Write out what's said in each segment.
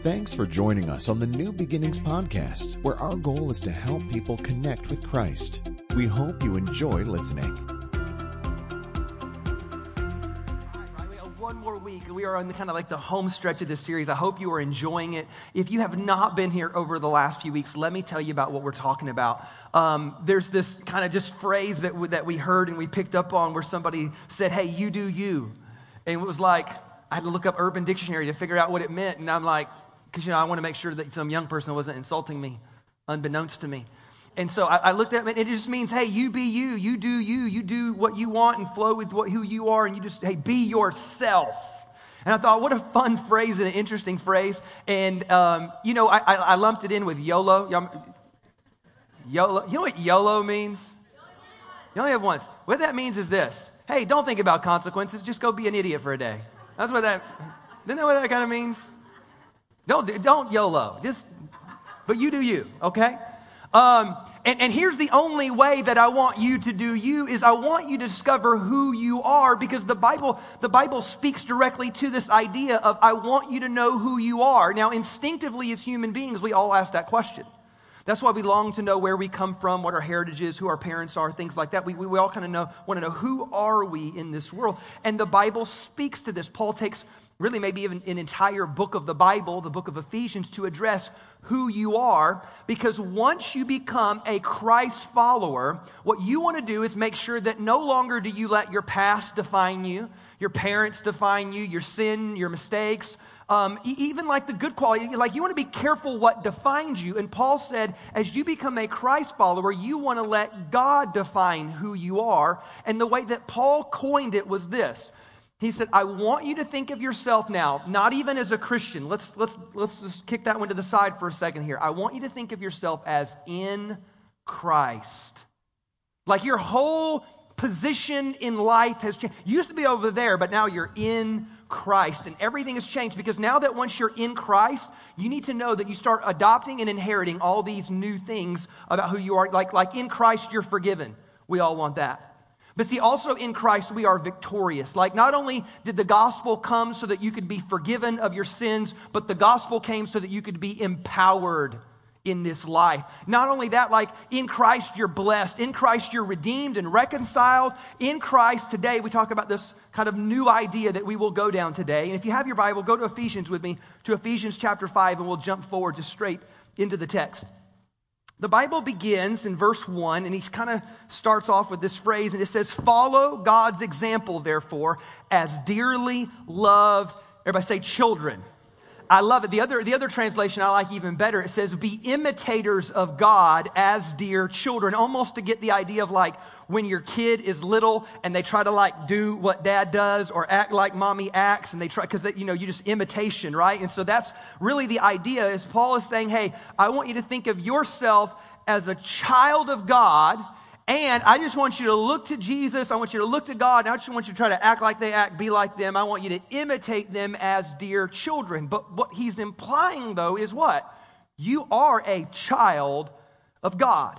Thanks for joining us on the New Beginnings podcast, where our goal is to help people connect with Christ. We hope you enjoy listening. One more week, we are on the kind of like the home stretch of this series. I hope you are enjoying it. If you have not been here over the last few weeks, let me tell you about what we're talking about. Um, there's this kind of just phrase that, we- that we heard and we picked up on where somebody said, Hey, you do you. And it was like, I had to look up Urban Dictionary to figure out what it meant. And I'm like, because, you know, I want to make sure that some young person wasn't insulting me, unbeknownst to me. And so I, I looked at it, and it just means, hey, you be you, you do you, you do what you want and flow with what, who you are, and you just, hey, be yourself. And I thought, what a fun phrase and an interesting phrase. And, um, you know, I, I, I lumped it in with YOLO. YOLO. You know what YOLO means? You only have once. What that means is this hey, don't think about consequences, just go be an idiot for a day. That's what that, isn't that what that kind of means? Don't, don't YOLO. Just, but you do you, okay? Um, and, and here's the only way that I want you to do you is I want you to discover who you are because the Bible, the Bible speaks directly to this idea of I want you to know who you are. Now, instinctively as human beings, we all ask that question. That's why we long to know where we come from, what our heritage is, who our parents are, things like that. We, we, we all kind of know, want to know who are we in this world. And the Bible speaks to this. Paul takes really maybe even an entire book of the Bible, the book of Ephesians, to address who you are. Because once you become a Christ follower, what you want to do is make sure that no longer do you let your past define you, your parents define you, your sin, your mistakes, um, even like the good quality, like you want to be careful what defines you. And Paul said, as you become a Christ follower, you want to let God define who you are. And the way that Paul coined it was this. He said, I want you to think of yourself now, not even as a Christian. Let's, let's, let's just kick that one to the side for a second here. I want you to think of yourself as in Christ. Like your whole position in life has changed. You used to be over there, but now you're in Christ. And everything has changed because now that once you're in Christ, you need to know that you start adopting and inheriting all these new things about who you are. Like, like in Christ, you're forgiven. We all want that. But see, also in Christ, we are victorious. Like, not only did the gospel come so that you could be forgiven of your sins, but the gospel came so that you could be empowered in this life. Not only that, like in Christ you're blessed. In Christ you're redeemed and reconciled. In Christ today we talk about this kind of new idea that we will go down today. And if you have your Bible, go to Ephesians with me, to Ephesians chapter 5, and we'll jump forward just straight into the text. The Bible begins in verse 1, and he kind of starts off with this phrase, and it says, Follow God's example, therefore, as dearly loved, everybody say, children. I love it. The other, the other translation I like even better, it says, Be imitators of God as dear children, almost to get the idea of like when your kid is little and they try to like do what dad does or act like mommy acts, and they try, because, you know, you just imitation, right? And so that's really the idea is Paul is saying, Hey, I want you to think of yourself as a child of God. And I just want you to look to Jesus. I want you to look to God. And I just want you to try to act like they act, be like them. I want you to imitate them as dear children. But what he's implying, though, is what? You are a child of God.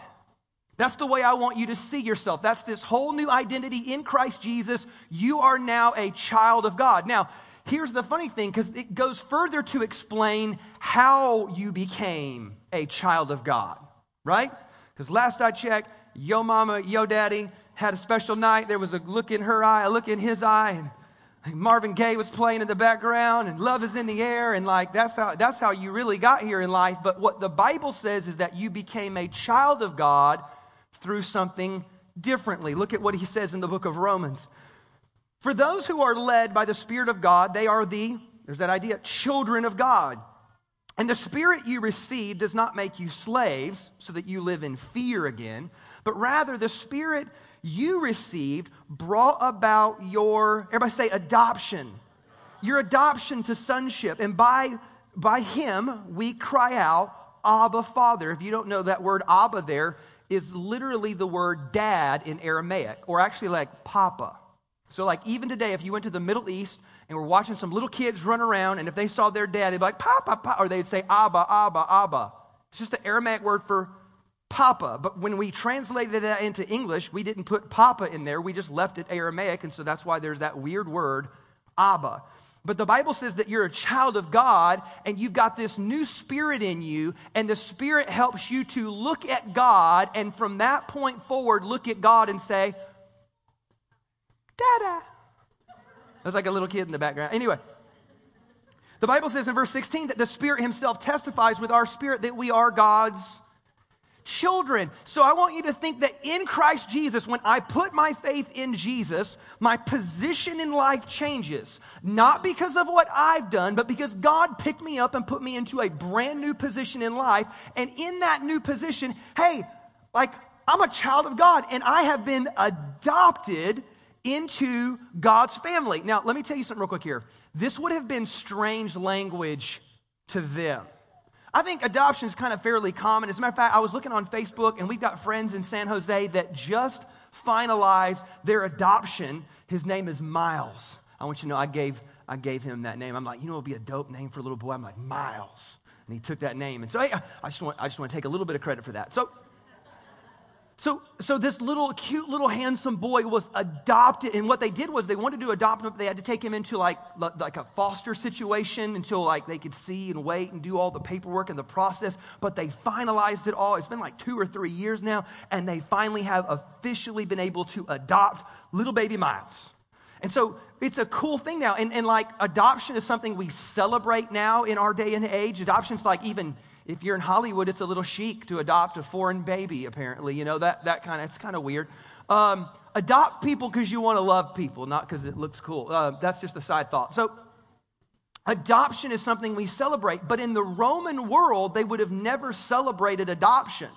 That's the way I want you to see yourself. That's this whole new identity in Christ Jesus. You are now a child of God. Now, here's the funny thing because it goes further to explain how you became a child of God, right? Because last I checked, yo mama, yo daddy had a special night. There was a look in her eye, a look in his eye, and Marvin Gaye was playing in the background, and love is in the air, and like that's how that's how you really got here in life. But what the Bible says is that you became a child of God through something differently. Look at what he says in the book of Romans. For those who are led by the Spirit of God, they are the, there's that idea, children of God. And the Spirit you receive does not make you slaves so that you live in fear again, but rather the Spirit you received brought about your, everybody say, adoption. Your adoption to sonship. And by, by Him, we cry out, Abba, Father. If you don't know that word Abba there, is literally the word dad in Aramaic, or actually like papa. So, like, even today, if you went to the Middle East and were watching some little kids run around, and if they saw their dad, they'd be like, Papa, Papa, or they'd say, Abba, Abba, Abba. It's just the Aramaic word for Papa. But when we translated that into English, we didn't put Papa in there. We just left it Aramaic. And so that's why there's that weird word, Abba. But the Bible says that you're a child of God and you've got this new spirit in you, and the spirit helps you to look at God and from that point forward look at God and say, Dada. That's like a little kid in the background. Anyway, the Bible says in verse 16 that the Spirit Himself testifies with our spirit that we are God's children. So I want you to think that in Christ Jesus, when I put my faith in Jesus, my position in life changes. Not because of what I've done, but because God picked me up and put me into a brand new position in life. And in that new position, hey, like I'm a child of God and I have been adopted into God's family. Now, let me tell you something real quick here. This would have been strange language to them. I think adoption is kind of fairly common. As a matter of fact, I was looking on Facebook, and we've got friends in San Jose that just finalized their adoption. His name is Miles. I want you to know I gave, I gave him that name. I'm like, you know, it would be a dope name for a little boy. I'm like, Miles. And he took that name. And so I, I, just, want, I just want to take a little bit of credit for that. So so, so this little cute little handsome boy was adopted, and what they did was they wanted to adopt him, but they had to take him into like, like a foster situation until like they could see and wait and do all the paperwork and the process. But they finalized it all. It's been like two or three years now, and they finally have officially been able to adopt little baby Miles. And so it's a cool thing now. And, and like adoption is something we celebrate now in our day and age. Adoption's like even if you're in Hollywood, it's a little chic to adopt a foreign baby, apparently. You know, that, that kind of, it's kind of weird. Um, adopt people because you want to love people, not because it looks cool. Uh, that's just a side thought. So, adoption is something we celebrate, but in the Roman world, they would have never celebrated adoption.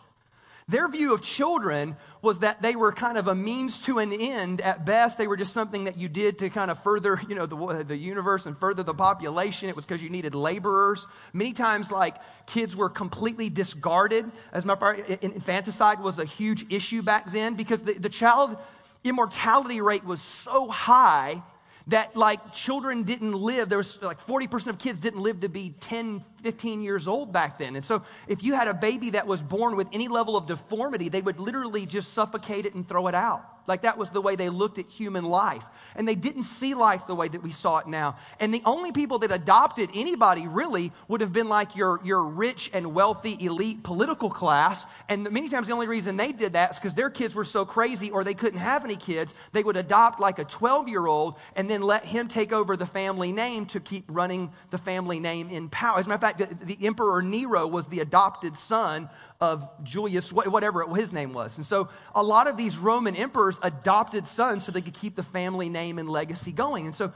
Their view of children was that they were kind of a means to an end at best. They were just something that you did to kind of further, you know, the, the universe and further the population. It was because you needed laborers. Many times, like, kids were completely discarded. As my infanticide was a huge issue back then because the, the child immortality rate was so high that like children didn't live there was like 40% of kids didn't live to be 10 15 years old back then and so if you had a baby that was born with any level of deformity they would literally just suffocate it and throw it out like that was the way they looked at human life. And they didn't see life the way that we saw it now. And the only people that adopted anybody really would have been like your, your rich and wealthy elite political class. And many times the only reason they did that is because their kids were so crazy or they couldn't have any kids. They would adopt like a 12 year old and then let him take over the family name to keep running the family name in power. As a matter of fact, the, the Emperor Nero was the adopted son of Julius, whatever his name was. And so a lot of these Roman emperors adopted sons so they could keep the family name and legacy going. And so,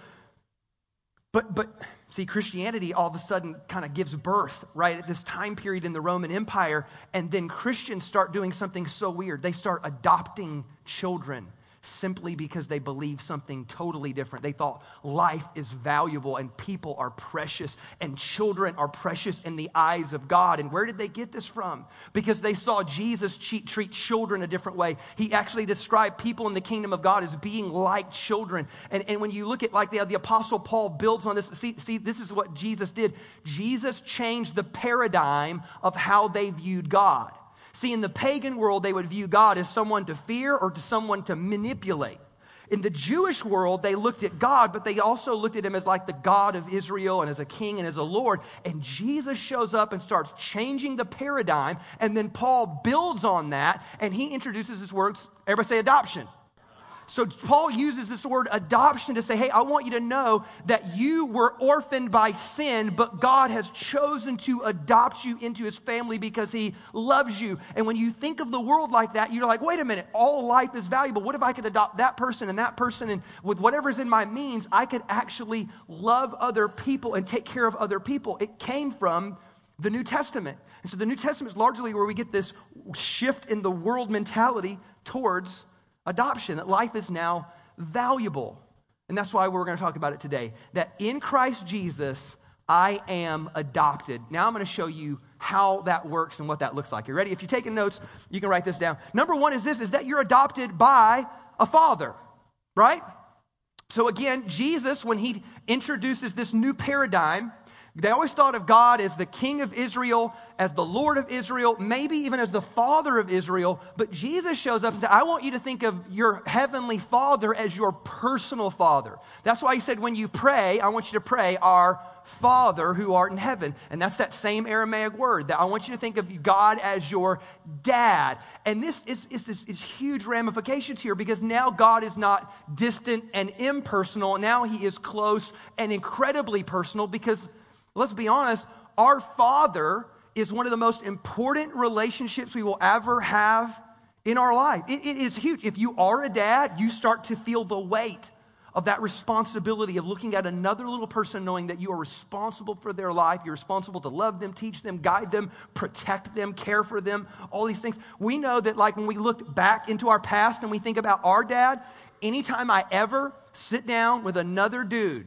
but, but see, Christianity all of a sudden kind of gives birth, right, at this time period in the Roman Empire. And then Christians start doing something so weird. They start adopting children simply because they believed something totally different. They thought life is valuable and people are precious and children are precious in the eyes of God. And where did they get this from? Because they saw Jesus treat children a different way. He actually described people in the kingdom of God as being like children. And, and when you look at like the, the apostle Paul builds on this, see, see, this is what Jesus did. Jesus changed the paradigm of how they viewed God. See, in the pagan world, they would view God as someone to fear or to someone to manipulate. In the Jewish world, they looked at God, but they also looked at him as like the God of Israel and as a king and as a Lord. And Jesus shows up and starts changing the paradigm. And then Paul builds on that and he introduces his words. Everybody say adoption. So Paul uses this word adoption to say, hey, I want you to know that you were orphaned by sin, but God has chosen to adopt you into his family because he loves you. And when you think of the world like that, you're like, wait a minute, all life is valuable. What if I could adopt that person and that person and with whatever's in my means, I could actually love other people and take care of other people? It came from the New Testament. And so the New Testament is largely where we get this shift in the world mentality towards adoption, that life is now valuable. And that's why we're going to talk about it today. That in Christ Jesus, I am adopted. Now I'm going to show you how that works and what that looks like. You ready? If you're taking notes, you can write this down. Number one is this is that you're adopted by a father, right? So again, Jesus, when he introduces this new paradigm, They always thought of God as the king of Israel, as the Lord of Israel, maybe even as the father of Israel. But Jesus shows up and says, I want you to think of your heavenly father as your personal father. That's why he said, when you pray, I want you to pray, Our Father who art in heaven. And that's that same Aramaic word that I want you to think of God as your dad. And this is, is, is, is huge ramifications here because now God is not distant and impersonal. Now he is close and incredibly personal because let's be honest, our Father is one of the most important relationships we will ever have in our life. It, it is huge. If you are a dad, you start to feel the weight of that responsibility of looking at another little person, knowing that you are responsible for their life. You're responsible to love them, teach them, guide them, protect them, care for them, all these things. We know that, like, when we look back into our past and we think about our dad, anytime I ever sit down with another dude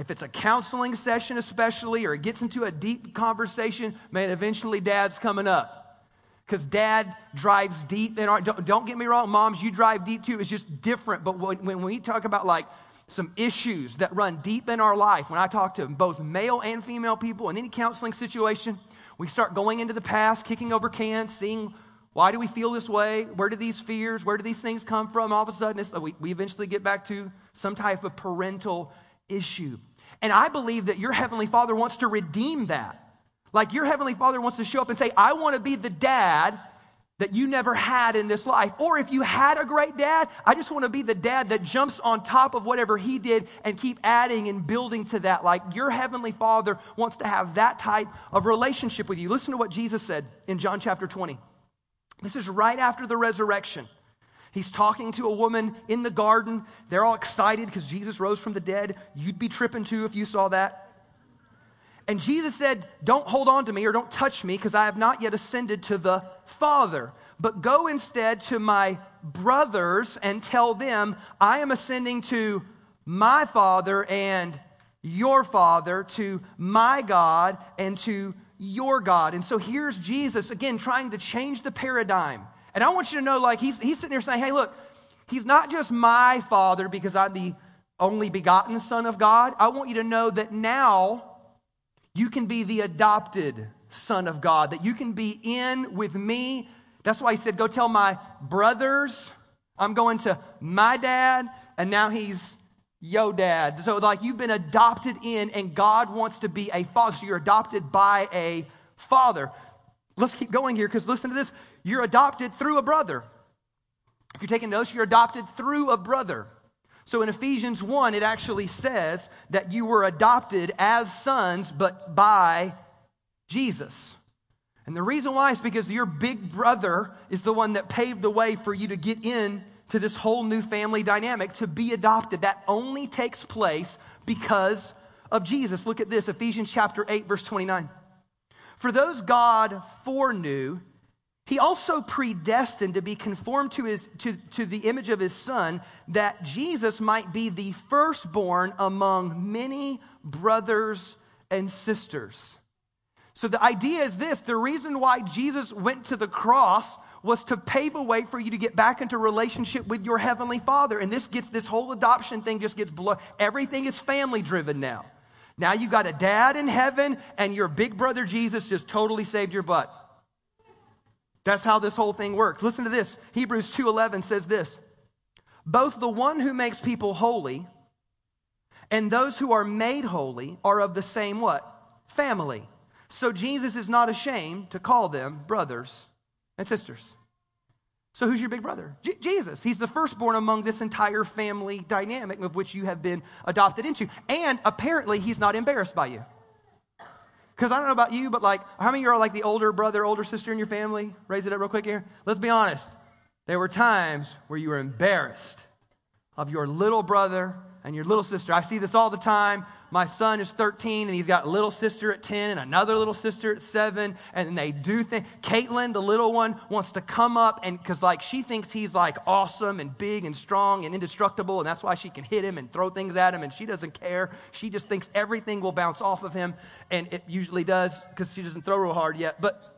if it's a counseling session, especially, or it gets into a deep conversation, man, eventually dad's coming up. Because dad drives deep in our, don't, don't, get me wrong, moms, you drive deep too. It's just different. But when, when we talk about like some issues that run deep in our life, when I talk to both male and female people in any counseling situation, we start going into the past, kicking over cans, seeing why do we feel this way? Where do these fears, where do these things come from? All of a sudden, we, we eventually get back to some type of parental issue. And I believe that your Heavenly Father wants to redeem that. Like your Heavenly Father wants to show up and say, I want to be the dad that you never had in this life. Or if you had a great dad, I just want to be the dad that jumps on top of whatever he did and keep adding and building to that. Like your Heavenly Father wants to have that type of relationship with you. Listen to what Jesus said in John chapter 20. This is right after the resurrection. He's talking to a woman in the garden. They're all excited because Jesus rose from the dead. You'd be tripping too if you saw that. And Jesus said, Don't hold on to me or don't touch me because I have not yet ascended to the Father. But go instead to my brothers and tell them, I am ascending to my Father and your Father, to my God and to your God. And so here's Jesus, again, trying to change the paradigm. And I want you to know, like, he's, he's sitting there saying, hey, look, he's not just my father because I'm the only begotten Son of God. I want you to know that now you can be the adopted Son of God, that you can be in with me. That's why he said, go tell my brothers. I'm going to my dad, and now he's yo dad. So, like, you've been adopted in, and God wants to be a father. So, you're adopted by a father. Let's keep going here because listen to this. You're adopted through a brother. If you're taking notes, you're adopted through a brother. So in Ephesians 1, it actually says that you were adopted as sons, but by Jesus. And the reason why is because your big brother is the one that paved the way for you to get in to this whole new family dynamic, to be adopted. That only takes place because of Jesus. Look at this Ephesians chapter 8, verse 29. For those God foreknew, he also predestined to be conformed to, his, to, to the image of his son, that Jesus might be the firstborn among many brothers and sisters. So the idea is this the reason why Jesus went to the cross was to pave a way for you to get back into relationship with your heavenly father. And this gets this whole adoption thing just gets blown. Everything is family driven now. Now you got a dad in heaven, and your big brother Jesus just totally saved your butt. That's how this whole thing works. Listen to this. Hebrews 2:11 says this. Both the one who makes people holy and those who are made holy are of the same what? Family. So Jesus is not ashamed to call them brothers and sisters. So who's your big brother? J- Jesus. He's the firstborn among this entire family dynamic of which you have been adopted into. And apparently he's not embarrassed by you. Because I don't know about you, but like, how many of you are like the older brother, older sister in your family? Raise it up real quick here. Let's be honest. There were times where you were embarrassed of your little brother and your little sister. I see this all the time my son is 13 and he's got a little sister at 10 and another little sister at 7 and they do things caitlin the little one wants to come up and because like she thinks he's like awesome and big and strong and indestructible and that's why she can hit him and throw things at him and she doesn't care. She just thinks everything will bounce off of him and it usually does because she doesn't throw real hard yet but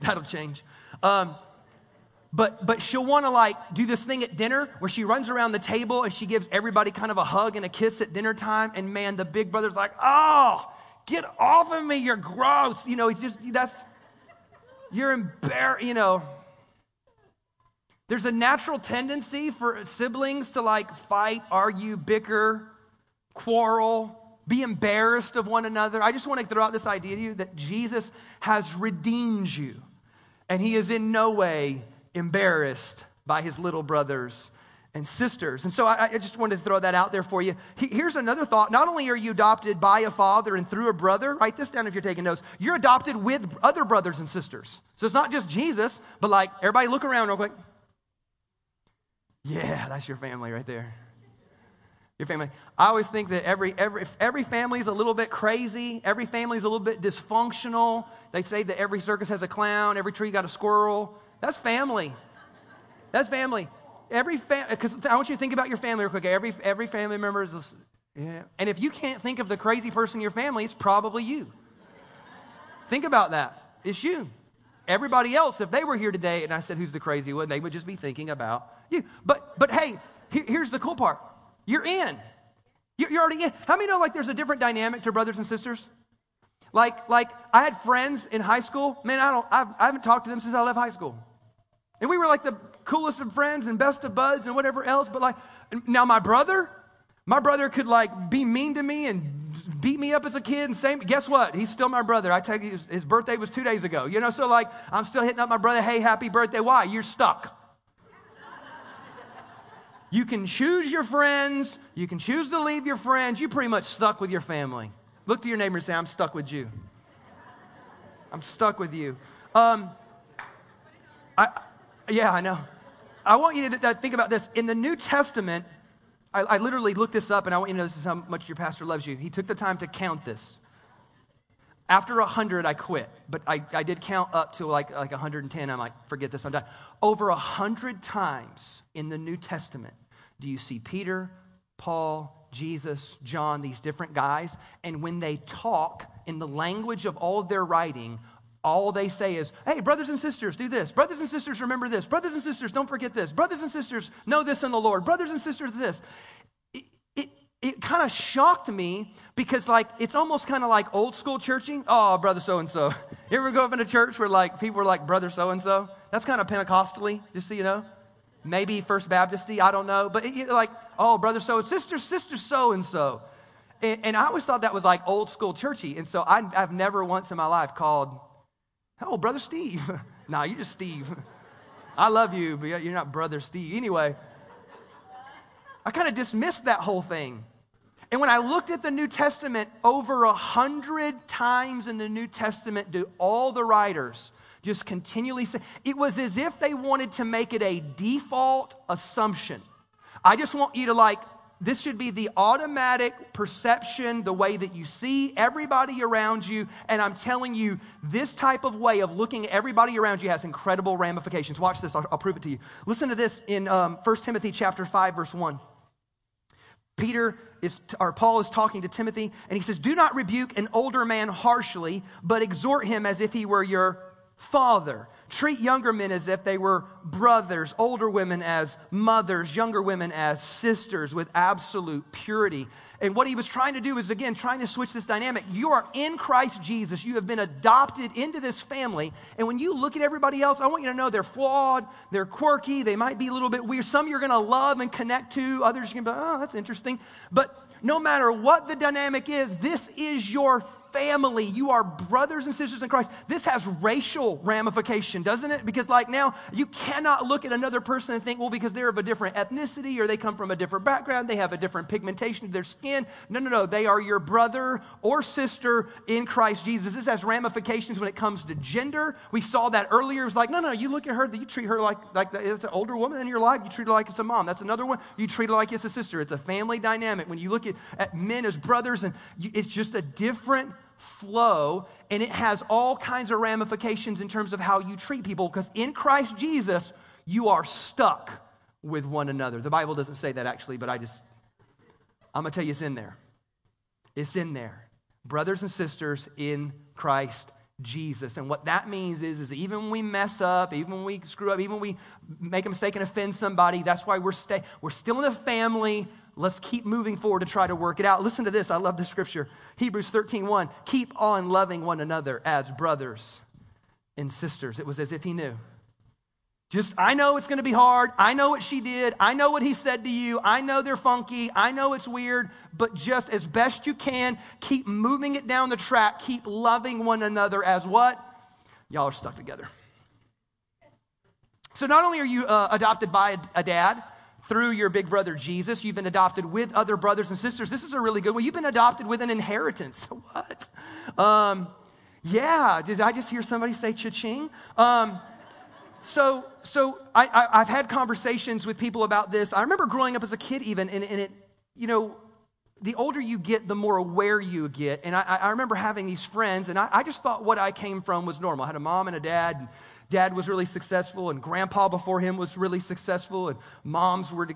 that'll change. Um, but but she'll want to like do this thing at dinner where she runs around the table and she gives everybody kind of a hug and a kiss at dinner time and man the big brother's like oh get off of me, you're gross. You know, it's just, that's, you're embarrassed, you know. There's a natural tendency for siblings to like fight, argue, bicker, quarrel, be embarrassed of one another. I just want to throw out this idea to you that Jesus has redeemed you, and he is in no way embarrassed by his little brothers and sisters. And so I, I, just wanted to throw that out there for you. Here's another thought. Not only are you adopted by a father and through a brother, write this down if you're taking notes, you're adopted with other brothers and sisters. So it's not just Jesus, but like everybody look around real quick. Yeah, that's your family right there. Your family. I always think that every, every, if every family is a little bit crazy, every family is a little bit dysfunctional. They say that every circus has a clown, every tree got a squirrel. That's family. That's family. Every family, because I want you to think about your family real quick. Every, every family member is, yeah. And if you can't think of the crazy person in your family, it's probably you. think about that. It's you. Everybody else, if they were here today and I said, who's the crazy one, they would just be thinking about you. But, but hey, here's the cool part you're in. You're already in. How many know like there's a different dynamic to brothers and sisters? Like, like I had friends in high school. Man, I don't, I've, I haven't talked to them since I left high school. And we were like the coolest of friends and best of buds and whatever else. But like, now my brother, my brother could like be mean to me and beat me up as a kid and same guess what he's still my brother i tell you his, birthday was two days ago you know so like i'm still hitting up my brother hey happy birthday why you're stuck you can choose your friends. You can choose to leave your friends. You're pretty much stuck with your family. Look to your neighbor and say, I'm stuck with you. I'm stuck with you. Um, I, yeah, I know. I want you to think about this. In the New Testament, I, I literally looked this up, and I want you to know this is how much your pastor loves you. He took the time to count this. After 100, I quit, but I, I did count up to like, like 110. I'm like, forget this, I'm done. Over 100 times in the New Testament, do you see Peter, Paul, Jesus, John, these different guys? And when they talk in the language of all their writing, all they say is, hey, brothers and sisters, do this. Brothers and sisters, remember this. Brothers and sisters, don't forget this. Brothers and sisters, know this in the Lord. Brothers and sisters, this. It, it, it kind of shocked me because, like, it's almost kind of like old school churching. Oh, brother so and so. You ever go up in a church where, like, people are like, brother so and so? That's kind of Pentecostally, just so you know maybe First Baptisty, I don't know. But it, like, oh, brother so, and sister, sister so and so. And I always thought that was like old school churchy. And so I, have never once in my life called, oh, brother Steve. nah, you're just Steve. I love you, but you're not brother Steve. Anyway, I kind of dismissed that whole thing. And when I looked at the New Testament, over a hundred times in the New Testament do all the writers just continually say it was as if they wanted to make it a default assumption. I just want you to like this should be the automatic perception, the way that you see everybody around you. And I'm telling you, this type of way of looking at everybody around you has incredible ramifications. Watch this, I'll, I'll prove it to you. Listen to this in um, 1 Timothy chapter 5, verse 1. Peter is, or Paul is talking to Timothy, and he says, Do not rebuke an older man harshly, but exhort him as if he were your father. Treat younger men as if they were brothers, older women as mothers, younger women as sisters with absolute purity. And what he was trying to do is, again, trying to switch this dynamic. You are in Christ Jesus. You have been adopted into this family. And when you look at everybody else, I want you to know they're flawed, they're quirky, they might be a little bit weird. Some you're going to love and connect to, others you're going to be, oh, that's interesting. But no matter what the dynamic is, this is your family. You are brothers and sisters in Christ. This has racial ramification, doesn't it? Because, like, now you cannot look at another person and think, well, because they're of a different ethnicity or they come from a different background, they have a different pigmentation of their skin. No, no, no. They are your brother or sister in Christ Jesus. This has ramifications when it comes to gender. We saw that earlier. It was like, no, no, you look at her, you treat her like, like it's an older woman in your life, you treat her like it's a mom. That's another one. You treat her like it's a sister. It's a family dynamic. When you look at, at men as brothers, and you, it's just a different flow, and it has all kinds of ramifications in terms of how you treat people because in Christ Jesus, you are stuck with one another. The Bible doesn't say that actually, but I just, I'm going to tell you it's in there. It's in there. Brothers and sisters in Christ Jesus. And what that means is, is even when we mess up, even when we screw up, even when we make a mistake and offend somebody, that's why we're, stay, we're still in the family, Let's keep moving forward to try to work it out. Listen to this. I love this scripture. Hebrews 13 1. Keep on loving one another as brothers and sisters. It was as if he knew. Just, I know it's going to be hard. I know what she did. I know what he said to you. I know they're funky. I know it's weird. But just as best you can, keep moving it down the track. Keep loving one another as what? Y'all are stuck together. So not only are you uh, adopted by a, a dad, through your big brother Jesus. You've been adopted with other brothers and sisters. This is a really good one. You've been adopted with an inheritance. what? Um, yeah. Did I just hear somebody say cha-ching? Um, so, so I, have had conversations with people about this. I remember growing up as a kid, even, and, and it, you know, the older you get, the more aware you get. And I, I remember having these friends, and I, I, just thought what I came from was normal. I had a mom and a dad. And dad was really successful, and grandpa before him was really successful, and moms were,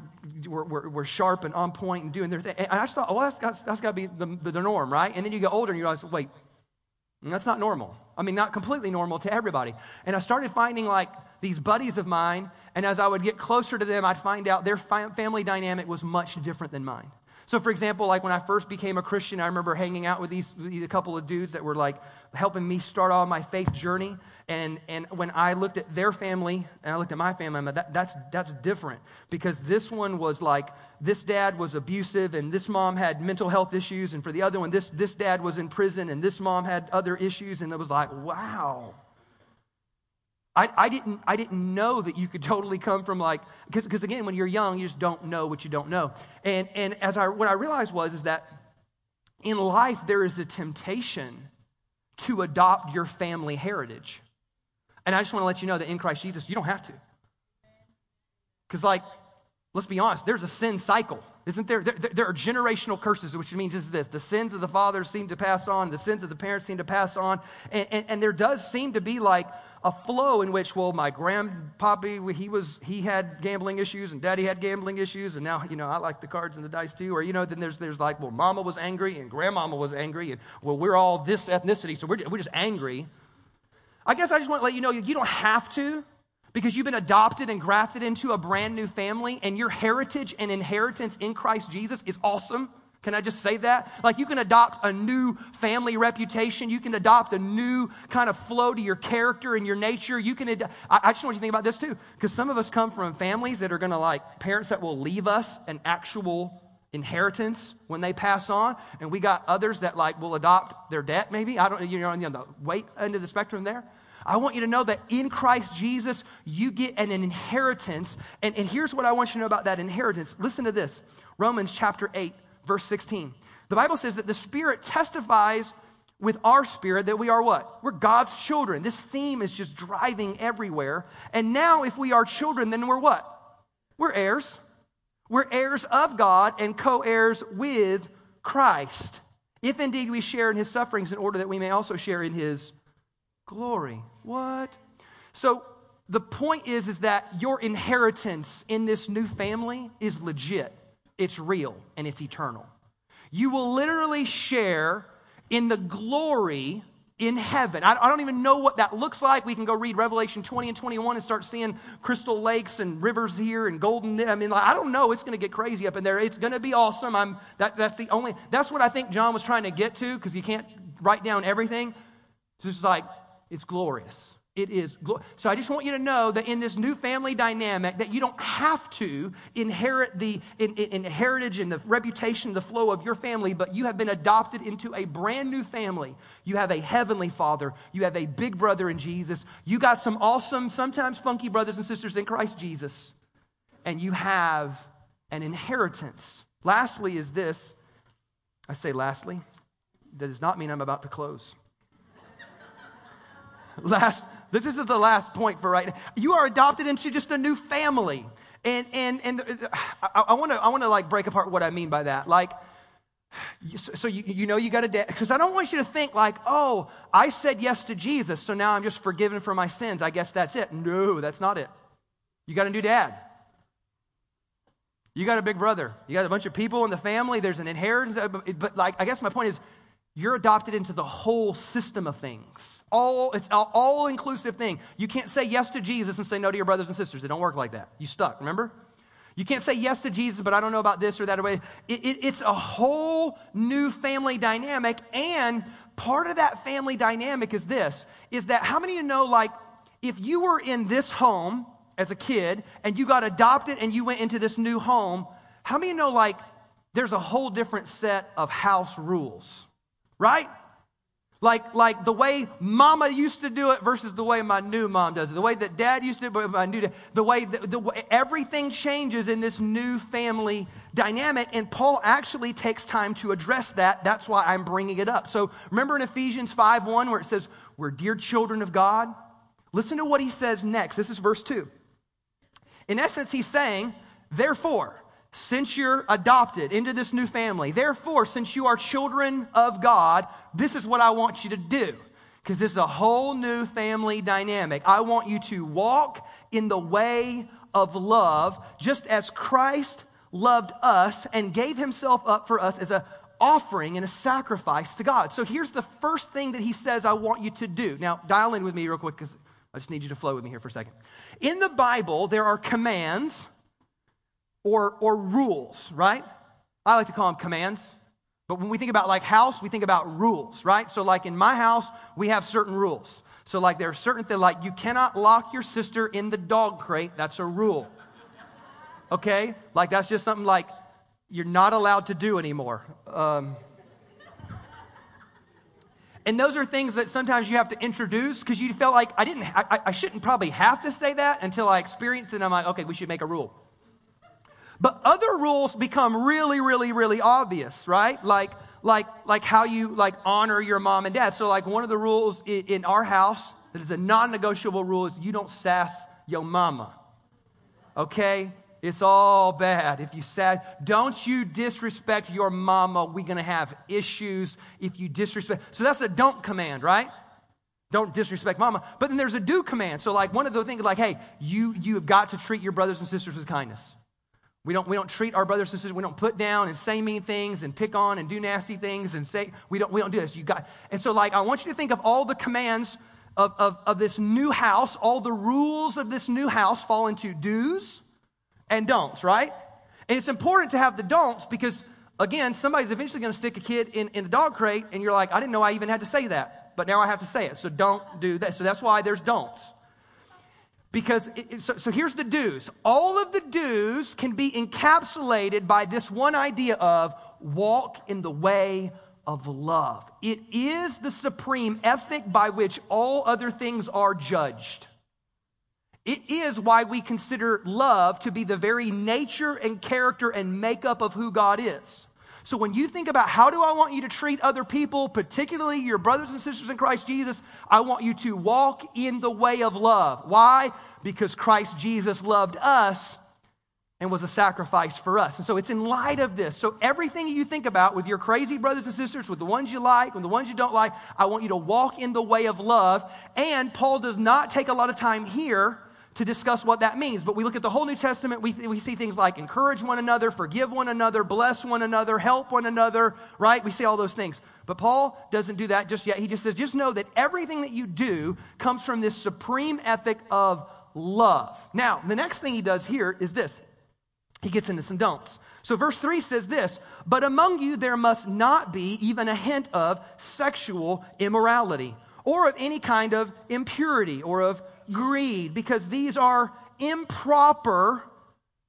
were, were, were sharp and on point and doing their thing. And I just thought, well, that's, that's, that's got to be the, the norm, right? And then you get older and you realize, wait, that's not normal. I mean, not completely normal to everybody. And I started finding like these buddies of mine, and as I would get closer to them, I'd find out their family dynamic was much different than mine. So, for example, like when I first became a Christian, I remember hanging out with these, these a couple of dudes that were like helping me start on my faith journey. And, and when I looked at their family and I looked at my family, I'm like, that, that's, that's different because this one was like, this dad was abusive and this mom had mental health issues. And for the other one, this, this dad was in prison and this mom had other issues. And it was like, wow. I, I, didn't, I didn't know that you could totally come from like, because again, when you're young, you just don't know what you don't know. And, and as I, what I realized was, is that in life, there is a temptation to adopt your family heritage. And I just want to let you know that in Christ Jesus, you don't have to. Because, like, let's be honest, there's a sin cycle. Isn't there? there? There are generational curses, which means is this the sins of the fathers seem to pass on, the sins of the parents seem to pass on. And, and, and there does seem to be like a flow in which, well, my grandpappy, he was, he had gambling issues and daddy had gambling issues. And now, you know, I like the cards and the dice too. Or, you know, then there's, there's like, well, mama was angry and grandmama was angry. And, well, we're all this ethnicity, so we're, we're just angry. I guess I just want to let you know you don't have to because you've been adopted and grafted into a brand new family, and your heritage and inheritance in Christ Jesus is awesome. Can I just say that? Like you can adopt a new family reputation. You can adopt a new kind of flow to your character and your nature. You can. Ad- I, I just want you to think about this too, because some of us come from families that are going to like parents that will leave us an actual inheritance when they pass on, and we got others that like will adopt their debt. Maybe I don't. You know, on the weight end of the spectrum there. I want you to know that in Christ Jesus, you get an inheritance. And, and here's what I want you to know about that inheritance. Listen to this Romans chapter 8, verse 16. The Bible says that the Spirit testifies with our spirit that we are what? We're God's children. This theme is just driving everywhere. And now, if we are children, then we're what? We're heirs. We're heirs of God and co heirs with Christ. If indeed we share in his sufferings, in order that we may also share in his glory. What? So the point is is that your inheritance in this new family is legit. It's real and it's eternal. You will literally share in the glory in heaven. I, I, don't even know what that looks like. We can go read Revelation 20 and 21 and start seeing crystal lakes and rivers here and golden. I mean, like, I don't know. It's going to get crazy up in there. It's going to be awesome. I'm, that, that's the only, that's what I think John was trying to get to because you can't write down everything. It's just like, it's glorious. It is. So I just want you to know that in this new family dynamic, that you don't have to inherit the in, in, in heritage and the reputation, the flow of your family, but you have been adopted into a brand new family. You have a heavenly father. You have a big brother in Jesus. You got some awesome, sometimes funky brothers and sisters in Christ Jesus. And you have an inheritance. Lastly, is this. I say lastly. That does not mean I'm about to close last, this is the last point for right now. You are adopted into just a new family. And, and, and uh, I, I want to, I want to like break apart what I mean by that. Like, so you, you know you got to dad? Because i don't want you to think like oh i said yes to jesus so now i'm just forgiven for my sins. I guess that's it. No that's not it. You got a new dad. You got a big brother. You got a bunch of people in the family. There's an inheritance but like i guess my point is you're adopted into the whole system of things. All, it's all, all inclusive thing. You can't say yes to Jesus and say no to your brothers and sisters. It don't work like that. You stuck, remember? You can't say yes to Jesus, but I don't know about this or that. Way. It, it, it's a whole new family dynamic. And part of that family dynamic is this, is that how many of you know, like, if you were in this home as a kid and you got adopted and you went into this new home, how many of you know, like, there's a whole different set of house rules, right? Like, like the way mama used to do it versus the way my new mom does it. The way that dad used to do it, my new dad. The way, the, the everything changes in this new family dynamic. And Paul actually takes time to address that. That's why I'm bringing it up. So remember in Ephesians 5 1 where it says, We're dear children of God? Listen to what he says next. This is verse 2. In essence, he's saying, Therefore, since you're adopted into this new family, therefore, since you are children of God, this is what I want you to do. Because this is a whole new family dynamic. I want you to walk in the way of love, just as Christ loved us and gave himself up for us as an offering and a sacrifice to God. So here's the first thing that he says I want you to do. Now, dial in with me real quick because I just need you to flow with me here for a second. In the Bible, there are commands or, or rules, right? I like to call them commands. But when we think about like house, we think about rules, right? So like in my house, we have certain rules. So like there are certain things like you cannot lock your sister in the dog crate. That's a rule. Okay? Like that's just something like you're not allowed to do anymore. Um, and those are things that sometimes you have to introduce because you felt like I didn't, I, I shouldn't probably have to say that until I experience it. And I'm like, okay, we should make a rule. But other rules become really, really, really obvious, right? Like, like, like how you like honor your mom and dad. So like one of the rules in, in our house that is a non-negotiable rule is you don't sass your mama. Okay? It's all bad. If you said, don't you disrespect your mama, we're going to have issues if you disrespect. So that's a don't command, right? Don't disrespect mama. But then there's a do command. So like one of the things like, hey, you, you have got to treat your brothers and sisters with kindness. We don't, we don't treat our brothers and sisters, we don't put down and say mean things and pick on and do nasty things and say, we don't, we don't do this. You got, and so like, I want you to think of all the commands of, of, of this new house, all the rules of this new house fall into do's and don'ts, right? And it's important to have the don'ts because, again, somebody's eventually going to stick a kid in, in a dog crate and you're like, I didn't know I even had to say that, but now I have to say it. So don't do that. So that's why there's don'ts. Because, it, so, so here's the do's. All of the do's can be encapsulated by this one idea of walk in the way of love. It is the supreme ethic by which all other things are judged. It is why we consider love to be the very nature and character and makeup of who God is. So when you think about how do I want you to treat other people, particularly your brothers and sisters in Christ Jesus, I want you to walk in the way of love. Why? Because Christ Jesus loved us and was a sacrifice for us. And so it's in light of this. So everything you think about with your crazy brothers and sisters, with the ones you like, with the ones you don't like, I want you to walk in the way of love. And Paul does not take a lot of time here to discuss what that means. But we look at the whole New Testament, we, we see things like encourage one another, forgive one another, bless one another, help one another, right? We see all those things. But Paul doesn't do that just yet. He just says, just know that everything that you do comes from this supreme ethic of love. Now, the next thing he does here is this he gets into some don'ts. So, verse 3 says this But among you there must not be even a hint of sexual immorality, or of any kind of impurity, or of greed because these are improper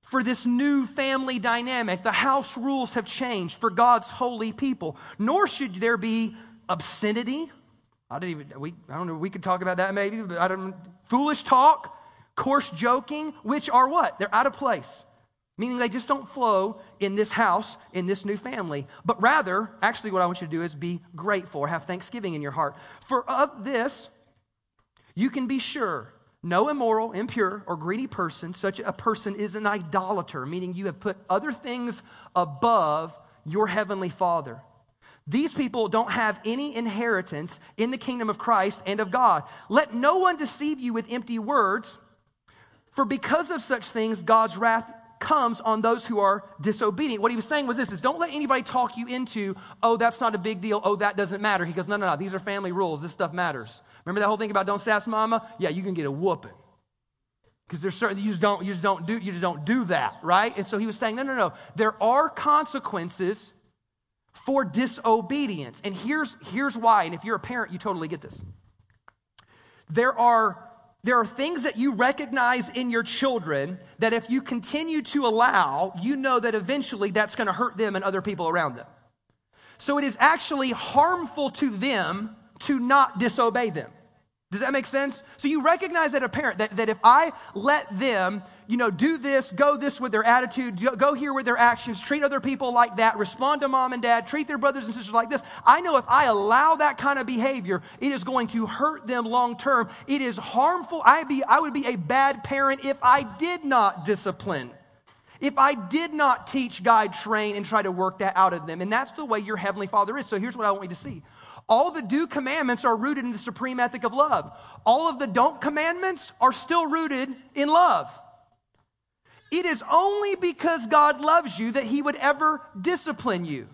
for this new family dynamic. The house rules have changed for God's holy people. Nor should there be obscenity. I don't even we I don't know we could talk about that maybe, but I don't foolish talk, coarse joking, which are what? They're out of place. Meaning they just don't flow in this house, in this new family. But rather, actually, what I want you to do is be grateful have thanksgiving in your heart. For of this, you can be sure no immoral, impure, or greedy person, such a person is an idolater, meaning you have put other things above your heavenly Father. These people don't have any inheritance in the kingdom of Christ and of God. Let no one deceive you with empty words, for because of such things, God's wrath comes on those who are disobedient. What he was saying was this is don't let anybody talk you into, oh, that's not a big deal, oh, that doesn't matter. He goes, no, no, no, these are family rules. This stuff matters. Remember that whole thing about don't sass mama? Yeah, you can get a whooping. Because there's certain you just don't you just don't do you just don't do that, right? And so he was saying, no, no, no. There are consequences for disobedience. And here's here's why. And if you're a parent, you totally get this. There are there are things that you recognize in your children that if you continue to allow, you know that eventually that's going to hurt them and other people around them. So it is actually harmful to them to not disobey them. Does that make sense? So you recognize that a parent, that, that if I let them, you know, do this, go this with their attitude, go here with their actions, treat other people like that, respond to mom and dad, treat their brothers and sisters like this, I know if I allow that kind of behavior, it is going to hurt them long term. It is harmful. I, be, I would be a bad parent if I did not discipline. If I did not teach, guide, train, and try to work that out of them. And that's the way your Heavenly Father is. So here's what I want you to see. All the do commandments are rooted in the supreme ethic of love. All of the don't commandments are still rooted in love. It is only because God loves you that He would ever discipline you.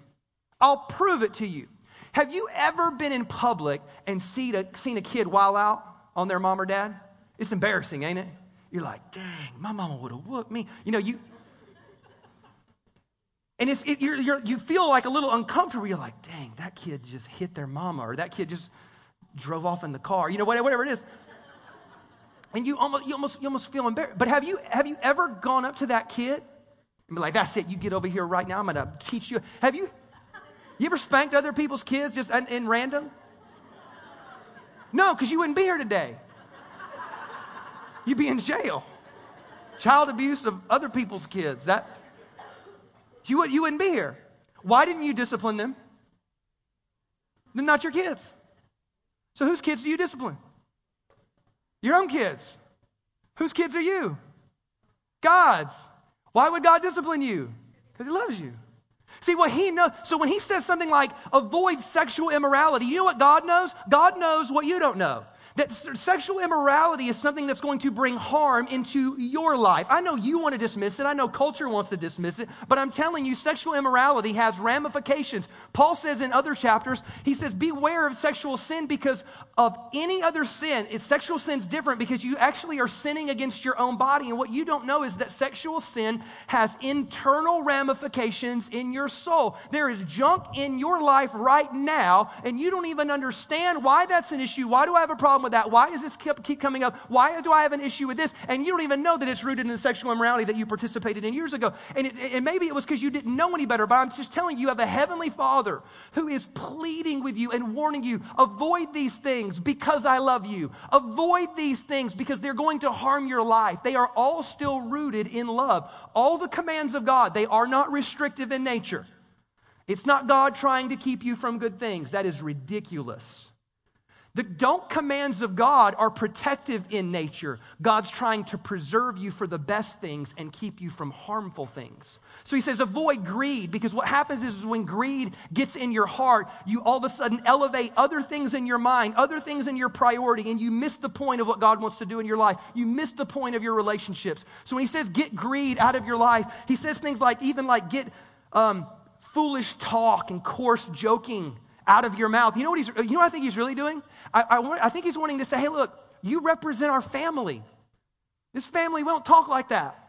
I'll prove it to you. Have you ever been in public and seen a, seen a kid while out on their mom or dad? It's embarrassing, ain't it? You're like, dang, my mama would have whooped me. You know, you, and it's, it, you're, you're, you feel like a little uncomfortable. You're like, dang, that kid just hit their mama, or that kid just drove off in the car, you know, whatever it is. And you almost, you almost, you almost feel embarrassed. But have you, have you ever gone up to that kid and be like, that's it, you get over here right now, I'm going to teach you. Have you, you ever spanked other people's kids just in, in random? No, because you wouldn't be here today. You'd be in jail. Child abuse of other people's kids. That, you, would, you wouldn't be here. Why didn't you discipline them? They're not your kids. So whose kids do you discipline? Your own kids. Whose kids are you? God's. Why would God discipline you? Because He loves you. See what He knows. So when He says something like avoid sexual immorality, you know what God knows? God knows what you don't know. That sexual immorality is something that's going to bring harm into your life. I know you want to dismiss it. I know culture wants to dismiss it. But I'm telling you, sexual immorality has ramifications. Paul says in other chapters, he says, beware of sexual sin because of any other sin. It's, sexual sin's different because you actually are sinning against your own body. And what you don't know is that sexual sin has internal ramifications in your soul. There is junk in your life right now, and you don't even understand why that's an issue. Why do I have a problem? With that? Why does this keep, keep coming up? Why do I have an issue with this? And you don't even know that it's rooted in the sexual immorality that you participated in years ago. And, it, and maybe it was because you didn't know any better, but I'm just telling you, you have a heavenly Father who is pleading with you and warning you avoid these things because I love you. Avoid these things because they're going to harm your life. They are all still rooted in love. All the commands of God, they are not restrictive in nature. It's not God trying to keep you from good things. That is ridiculous. The don't commands of God are protective in nature. God's trying to preserve you for the best things and keep you from harmful things. So he says, avoid greed, because what happens is when greed gets in your heart, you all of a sudden elevate other things in your mind, other things in your priority, and you miss the point of what God wants to do in your life. You miss the point of your relationships. So when he says, get greed out of your life, he says things like, even like, get um, foolish talk and coarse joking out of your mouth. You know what he's, you know what I think he's really doing? I, I, want, I think he's wanting to say, hey, look, you represent our family. This family won't talk like that.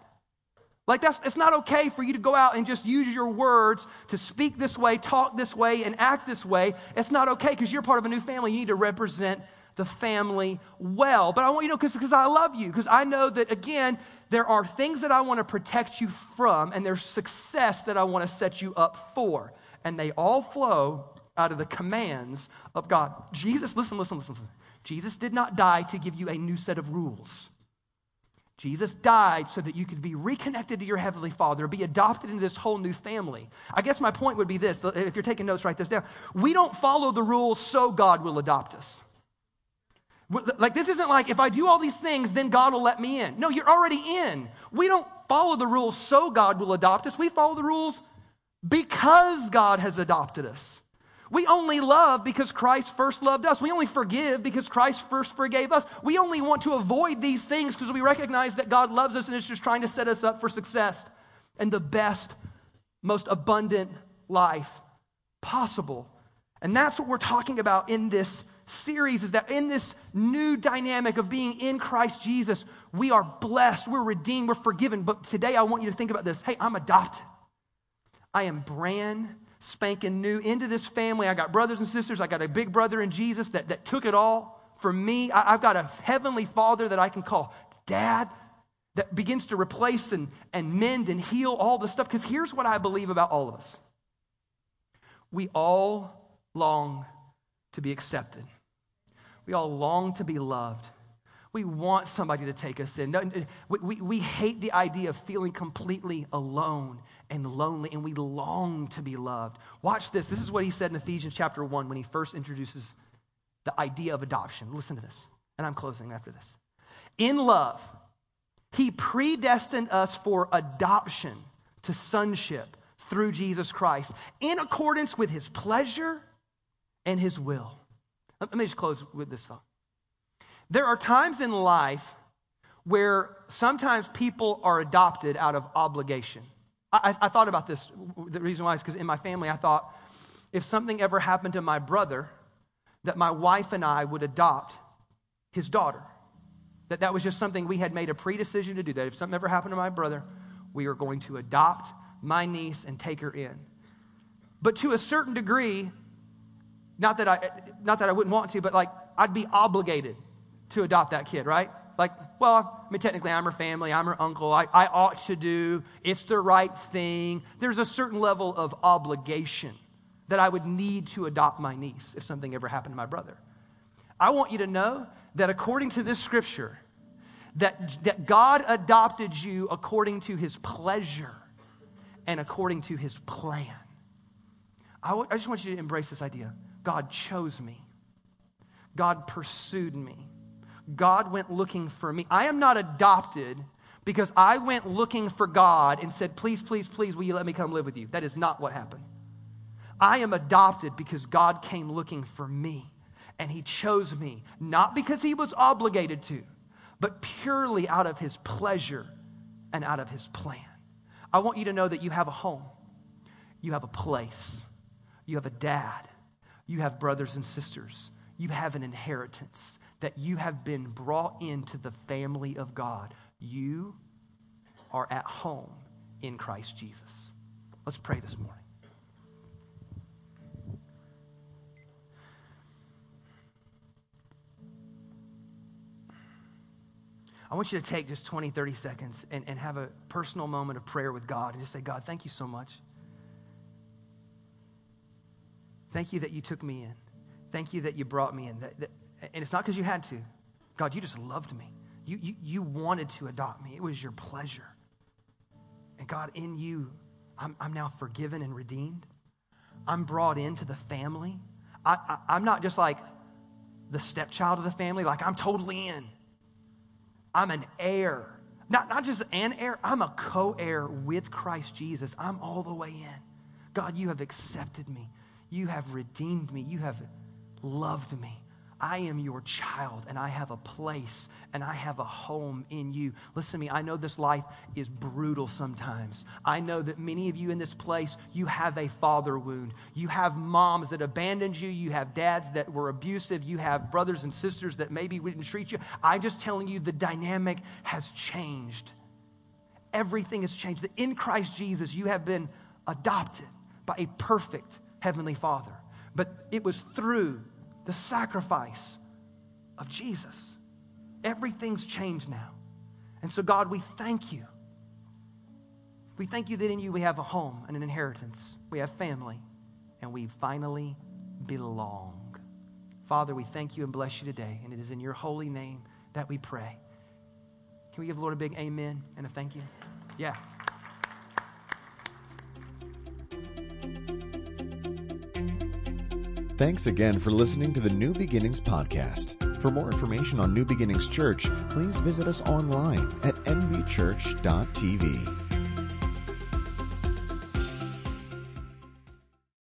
Like that's it's not okay for you to go out and just use your words to speak this way, talk this way, and act this way. It's not okay because you're part of a new family. You need to represent the family well. But I want you to know because I love you, because I know that again, there are things that I want to protect you from, and there's success that I want to set you up for. And they all flow out of the commands of God. Jesus, listen, listen, listen, listen. Jesus did not die to give you a new set of rules. Jesus died so that you could be reconnected to your Heavenly Father, be adopted into this whole new family. I guess my point would be this if you're taking notes, write this down. We don't follow the rules so God will adopt us. Like, this isn't like if I do all these things, then God will let me in. No, you're already in. We don't follow the rules so God will adopt us. We follow the rules because God has adopted us. We only love because Christ first loved us. We only forgive because Christ first forgave us. We only want to avoid these things because we recognize that God loves us and is just trying to set us up for success and the best, most abundant life possible. And that's what we're talking about in this series is that in this new dynamic of being in Christ Jesus, we are blessed, we're redeemed, we're forgiven. But today I want you to think about this hey, I'm adopted. I am brand spanking new into this family. I got brothers and sisters, I got a big brother in Jesus that, that took it all for me. I, I've got a heavenly father that I can call dad that begins to replace and, and mend and heal all the stuff. Because here's what I believe about all of us we all long to be accepted. We all long to be loved. We want somebody to take us in. We, we, we hate the idea of feeling completely alone and lonely, and we long to be loved. Watch this. This is what he said in Ephesians chapter 1 when he first introduces the idea of adoption. Listen to this, and I'm closing after this. In love, he predestined us for adoption to sonship through Jesus Christ in accordance with his pleasure and his will. Let me just close with this thought. There are times in life where sometimes people are adopted out of obligation. I, I thought about this. The reason why is because in my family, I thought if something ever happened to my brother, that my wife and I would adopt his daughter. That that was just something we had made a pre-decision to do. That if something ever happened to my brother, we are going to adopt my niece and take her in. But to a certain degree, not that I, not that I wouldn't want to, but like I'd be obligated to adopt that kid, right? Like, well, I mean, technically, I'm her family, I'm her uncle, I, I ought to do, it's the right thing. There's a certain level of obligation that I would need to adopt my niece if something ever happened to my brother. I want you to know that according to this scripture, that, that God adopted you according to his pleasure and according to his plan. I, w- I just want you to embrace this idea. God chose me. God pursued me. God went looking for me. I am not adopted because I went looking for God and said, Please, please, please, will you let me come live with you? That is not what happened. I am adopted because God came looking for me and He chose me, not because He was obligated to, but purely out of His pleasure and out of His plan. I want you to know that you have a home, you have a place, you have a dad, you have brothers and sisters. You have an inheritance that you have been brought into the family of God. You are at home in Christ Jesus. Let's pray this morning. I want you to take just 20, 30 seconds and, and have a personal moment of prayer with God and just say, God, thank you so much. Thank you that you took me in. Thank you that you brought me in. That, that, and it's not because you had to. God, you just loved me. You, you, you wanted to adopt me. It was your pleasure. And God, in you, I'm, I'm now forgiven and redeemed. I'm brought into the family. I, I, I'm not just like the stepchild of the family, like I'm totally in. I'm an heir. Not, not just an heir, I'm a co heir with Christ Jesus. I'm all the way in. God, you have accepted me. You have redeemed me. You have loved me. I am your child and I have a place and I have a home in you. Listen to me, I know this life is brutal sometimes. I know that many of you in this place, you have a father wound. You have moms that abandoned you. You have dads that were abusive. You have brothers and sisters that maybe didn't treat you. I'm just telling you, the dynamic has changed. Everything has changed. That in Christ Jesus, you have been adopted by a perfect Heavenly Father. But it was through the sacrifice of Jesus. Everything's changed now. And so, God, we thank you. We thank you that in you we have a home and an inheritance, we have family, and we finally belong. Father, we thank you and bless you today, and it is in your holy name that we pray. Can we give the Lord a big amen and a thank you? Yeah. Thanks again for listening to the New Beginnings podcast. For more information on New Beginnings Church, please visit us online at nbchurch.tv.